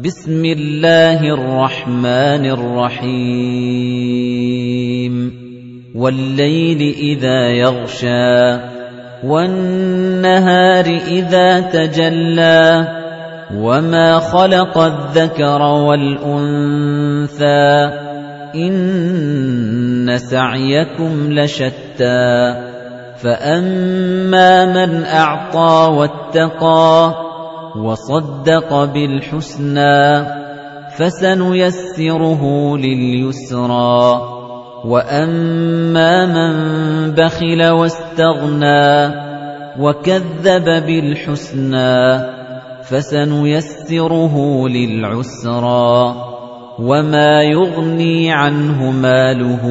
بِسْمِ اللَّهِ الرَّحْمَٰنِ الرَّحِيمِ. وَاللَّيْلِ إِذَا يَغْشَىٰ وَالنَّهَارِ إِذَا تَجَلَّىٰ وَمَا خَلَقَ الذَّكَرَ وَالْأُنثَىٰ إِنَّ سَعْيَكُمْ لَشَتَّىٰ. فَأَمَّا مَنْ أَعْطَىٰ وَاتَّقَىٰ وَصَدَّقَ بِالْحُسْنَىٰ فَسَنُيَسِّرُهُ لِلْيُسْرَىٰ وَأَمَّا مَن بَخِلَ وَاسْتَغْنَىٰ وَكَذَّبَ بِالْحُسْنَىٰ فَسَنُيَسِّرُهُ لِلْعُسْرَىٰ وَمَا يُغْنِي عَنْهُ مَالُهُ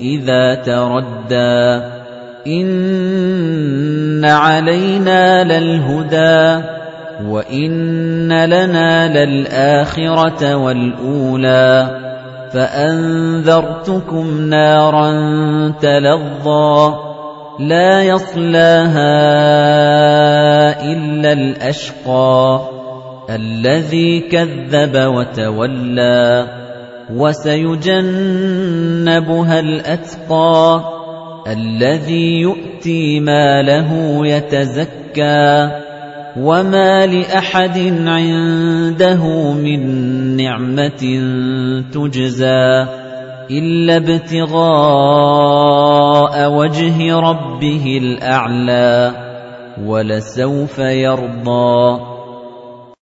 إِذَا تَرَدَّىٰ إِنَّ عَلَيْنَا لَلْهُدَىٰ وَإِنَّ لَنَا لَلْآخِرَةَ وَالْأُولَىٰ فَأَنذَرْتُكُمْ نَارًا تَلَظَّىٰ لَا يَصْلَاهَا إِلَّا الْأَشْقَى الَّذِي كَذَّبَ وَتَوَلَّىٰ وَسَيُجَنَّبُهَا الْأَتْقَى الَّذِي يُؤْتِي مَالَهُ يَتَزَكَّىٰ وَمَا لِأَحَدٍ عِندَهُ مِن نِّعْمَةٍ تُجْزَىٰ إِلَّا ابْتِغَاءَ وَجْهِ رَبِّهِ الْأَعْلَىٰ وَلَسَوْفَ يَرْضَىٰ